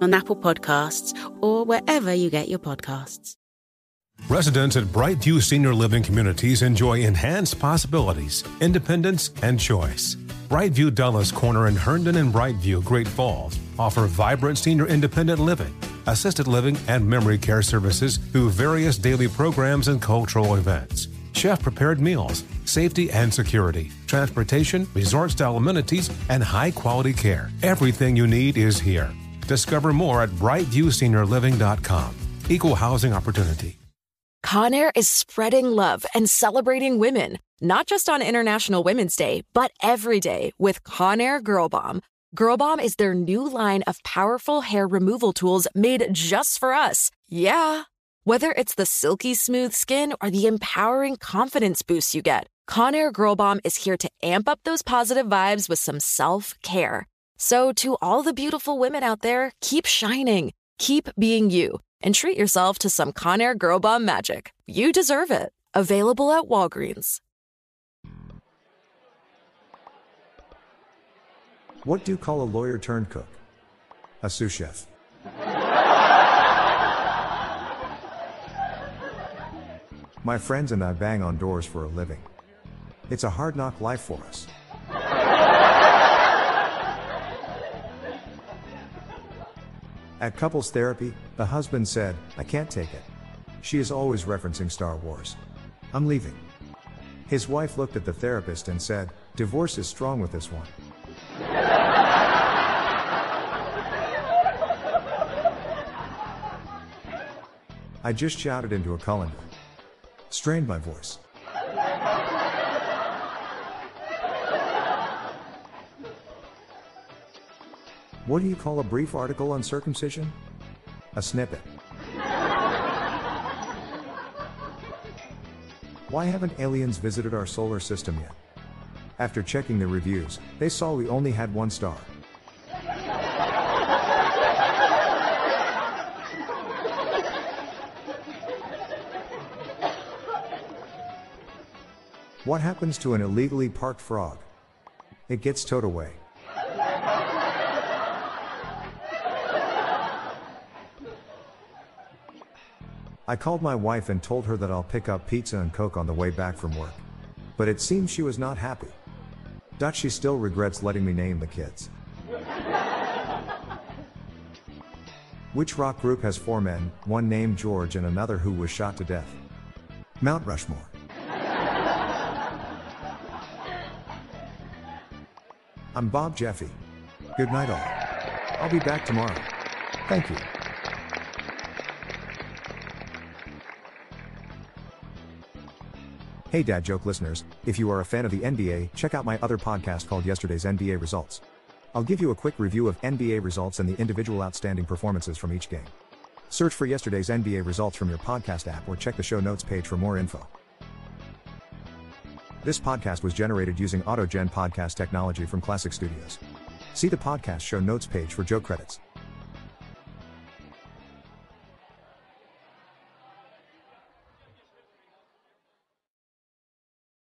on Apple Podcasts, or wherever you get your podcasts. Residents at Brightview Senior Living Communities enjoy enhanced possibilities, independence, and choice. Brightview Dulles Corner in Herndon and Brightview, Great Falls offer vibrant senior independent living, assisted living, and memory care services through various daily programs and cultural events. Chef prepared meals, safety and security, transportation, resort style amenities, and high quality care. Everything you need is here. Discover more at brightviewseniorliving.com. Equal housing opportunity. Conair is spreading love and celebrating women, not just on International Women's Day, but every day with Conair Girl Bomb. Girl Bomb is their new line of powerful hair removal tools made just for us. Yeah. Whether it's the silky smooth skin or the empowering confidence boost you get, Conair Girl Bomb is here to amp up those positive vibes with some self care. So, to all the beautiful women out there, keep shining, keep being you, and treat yourself to some Conair Girl Bomb magic. You deserve it. Available at Walgreens. What do you call a lawyer turned cook? A sous chef. My friends and I bang on doors for a living. It's a hard knock life for us. At couples therapy, the husband said, I can't take it. She is always referencing Star Wars. I'm leaving. His wife looked at the therapist and said, Divorce is strong with this one. I just shouted into a colander. Strained my voice. What do you call a brief article on circumcision? A snippet. Why haven't aliens visited our solar system yet? After checking the reviews, they saw we only had one star. What happens to an illegally parked frog? It gets towed away. I called my wife and told her that I'll pick up pizza and coke on the way back from work. But it seems she was not happy. Dutch she still regrets letting me name the kids. Which rock group has four men, one named George and another who was shot to death? Mount Rushmore. I'm Bob Jeffy. Good night, all. I'll be back tomorrow. Thank you. Hey, Dad Joke listeners, if you are a fan of the NBA, check out my other podcast called Yesterday's NBA Results. I'll give you a quick review of NBA results and the individual outstanding performances from each game. Search for yesterday's NBA results from your podcast app or check the show notes page for more info. This podcast was generated using AutoGen podcast technology from Classic Studios. See the podcast show notes page for joke credits.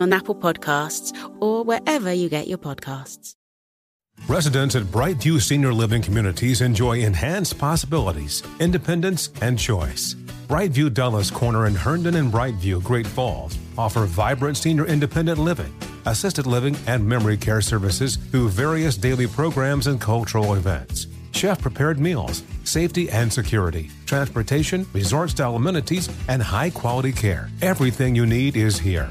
on Apple Podcasts or wherever you get your podcasts. Residents at Brightview Senior Living Communities enjoy enhanced possibilities, independence, and choice. Brightview Dulles Corner in Herndon and Brightview, Great Falls, offer vibrant senior independent living, assisted living, and memory care services through various daily programs and cultural events. Chef prepared meals, safety and security, transportation, resort style amenities, and high quality care. Everything you need is here.